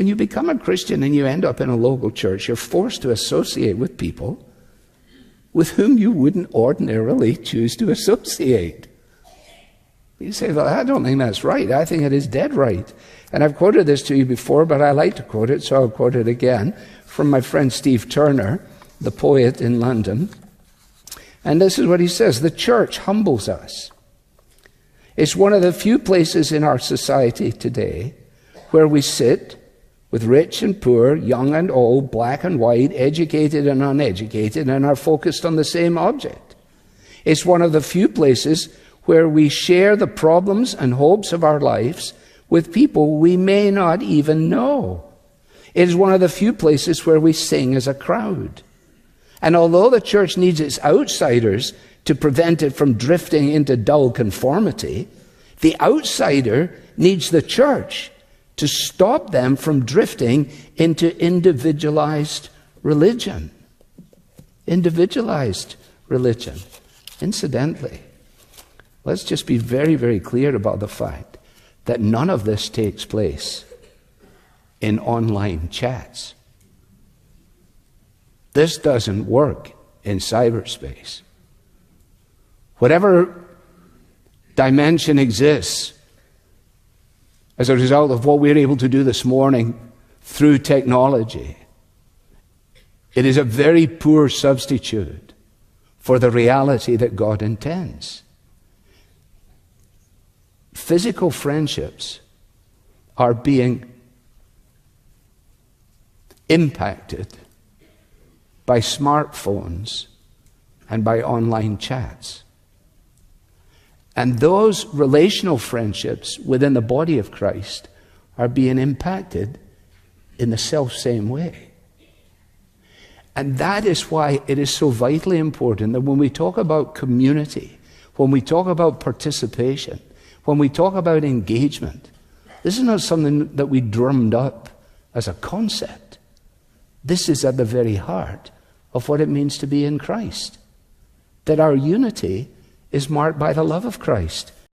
when you become a Christian and you end up in a local church, you're forced to associate with people with whom you wouldn't ordinarily choose to associate. You say, well, I don't think that's right. I think it is dead right. And I've quoted this to you before, but I like to quote it, so I'll quote it again from my friend Steve Turner, the poet in London. And this is what he says The church humbles us. It's one of the few places in our society today where we sit with rich and poor, young and old, black and white, educated and uneducated, and are focused on the same object. It's one of the few places where we share the problems and hopes of our lives with people we may not even know. It is one of the few places where we sing as a crowd. And although the church needs its outsiders to prevent it from drifting into dull conformity, the outsider needs the church to stop them from drifting into individualized religion. Individualized religion. Incidentally, let's just be very, very clear about the fact that none of this takes place in online chats. This doesn't work in cyberspace. Whatever dimension exists as a result of what we're able to do this morning through technology. It is a very poor substitute for the reality that God intends. Physical friendships are being impacted by smartphones and by online chats. And those relational friendships within the body of Christ are being impacted in the self same way. And that is why it is so vitally important that when we talk about community, when we talk about participation, when we talk about engagement, this is not something that we drummed up as a concept. This is at the very heart of what it means to be in Christ. That our unity is marked by the love of Christ.